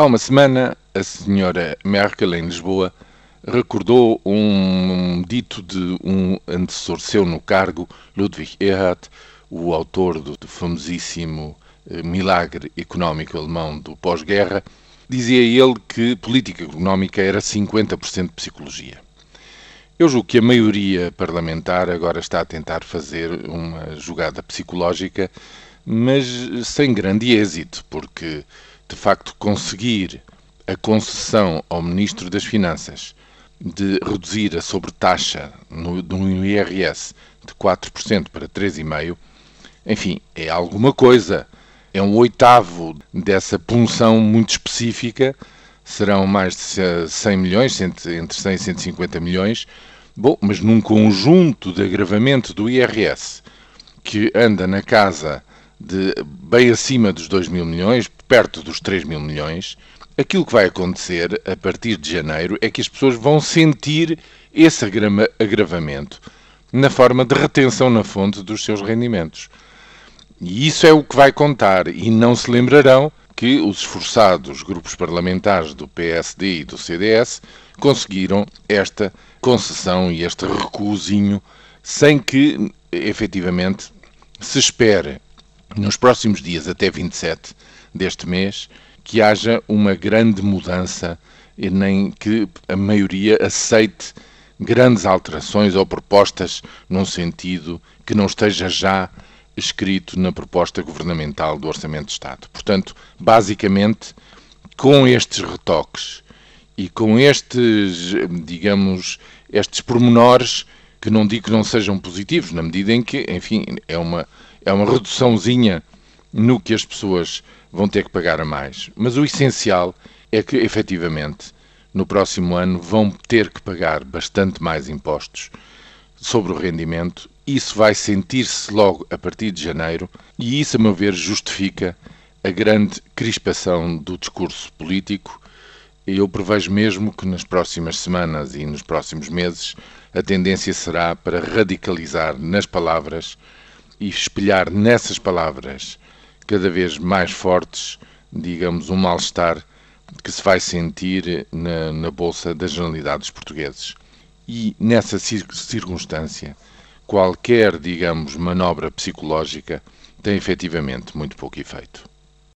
Há uma semana, a senhora Merkel, em Lisboa, recordou um dito de um antecessor seu no cargo, Ludwig Erhard, o autor do famosíssimo eh, milagre económico alemão do pós-guerra. Dizia ele que política económica era 50% psicologia. Eu julgo que a maioria parlamentar agora está a tentar fazer uma jogada psicológica, mas sem grande êxito, porque de facto conseguir a concessão ao Ministro das Finanças de reduzir a sobretaxa no, no IRS de 4% para 3,5%, enfim, é alguma coisa. É um oitavo dessa punção muito específica, serão mais de 100 milhões, entre 100 e 150 milhões. Bom, mas num conjunto de agravamento do IRS que anda na casa de bem acima dos 2 mil milhões, perto dos 3 mil milhões, aquilo que vai acontecer a partir de janeiro é que as pessoas vão sentir esse agravamento na forma de retenção na fonte dos seus rendimentos. E isso é o que vai contar, e não se lembrarão que os esforçados grupos parlamentares do PSD e do CDS conseguiram esta concessão e este recuozinho sem que efetivamente se espere nos próximos dias, até 27 deste mês, que haja uma grande mudança e nem que a maioria aceite grandes alterações ou propostas num sentido que não esteja já escrito na proposta governamental do Orçamento de Estado. Portanto, basicamente, com estes retoques e com estes, digamos, estes pormenores, que não digo que não sejam positivos, na medida em que, enfim, é uma é uma reduçãozinha no que as pessoas vão ter que pagar a mais. Mas o essencial é que, efetivamente, no próximo ano vão ter que pagar bastante mais impostos sobre o rendimento. Isso vai sentir-se logo a partir de janeiro e isso, a meu ver, justifica a grande crispação do discurso político. Eu prevejo mesmo que nas próximas semanas e nos próximos meses a tendência será para radicalizar nas palavras e espelhar nessas palavras cada vez mais fortes, digamos, um mal-estar que se vai sentir na, na Bolsa da Generalidade dos Portugueses. E nessa circunstância, qualquer, digamos, manobra psicológica tem efetivamente muito pouco efeito.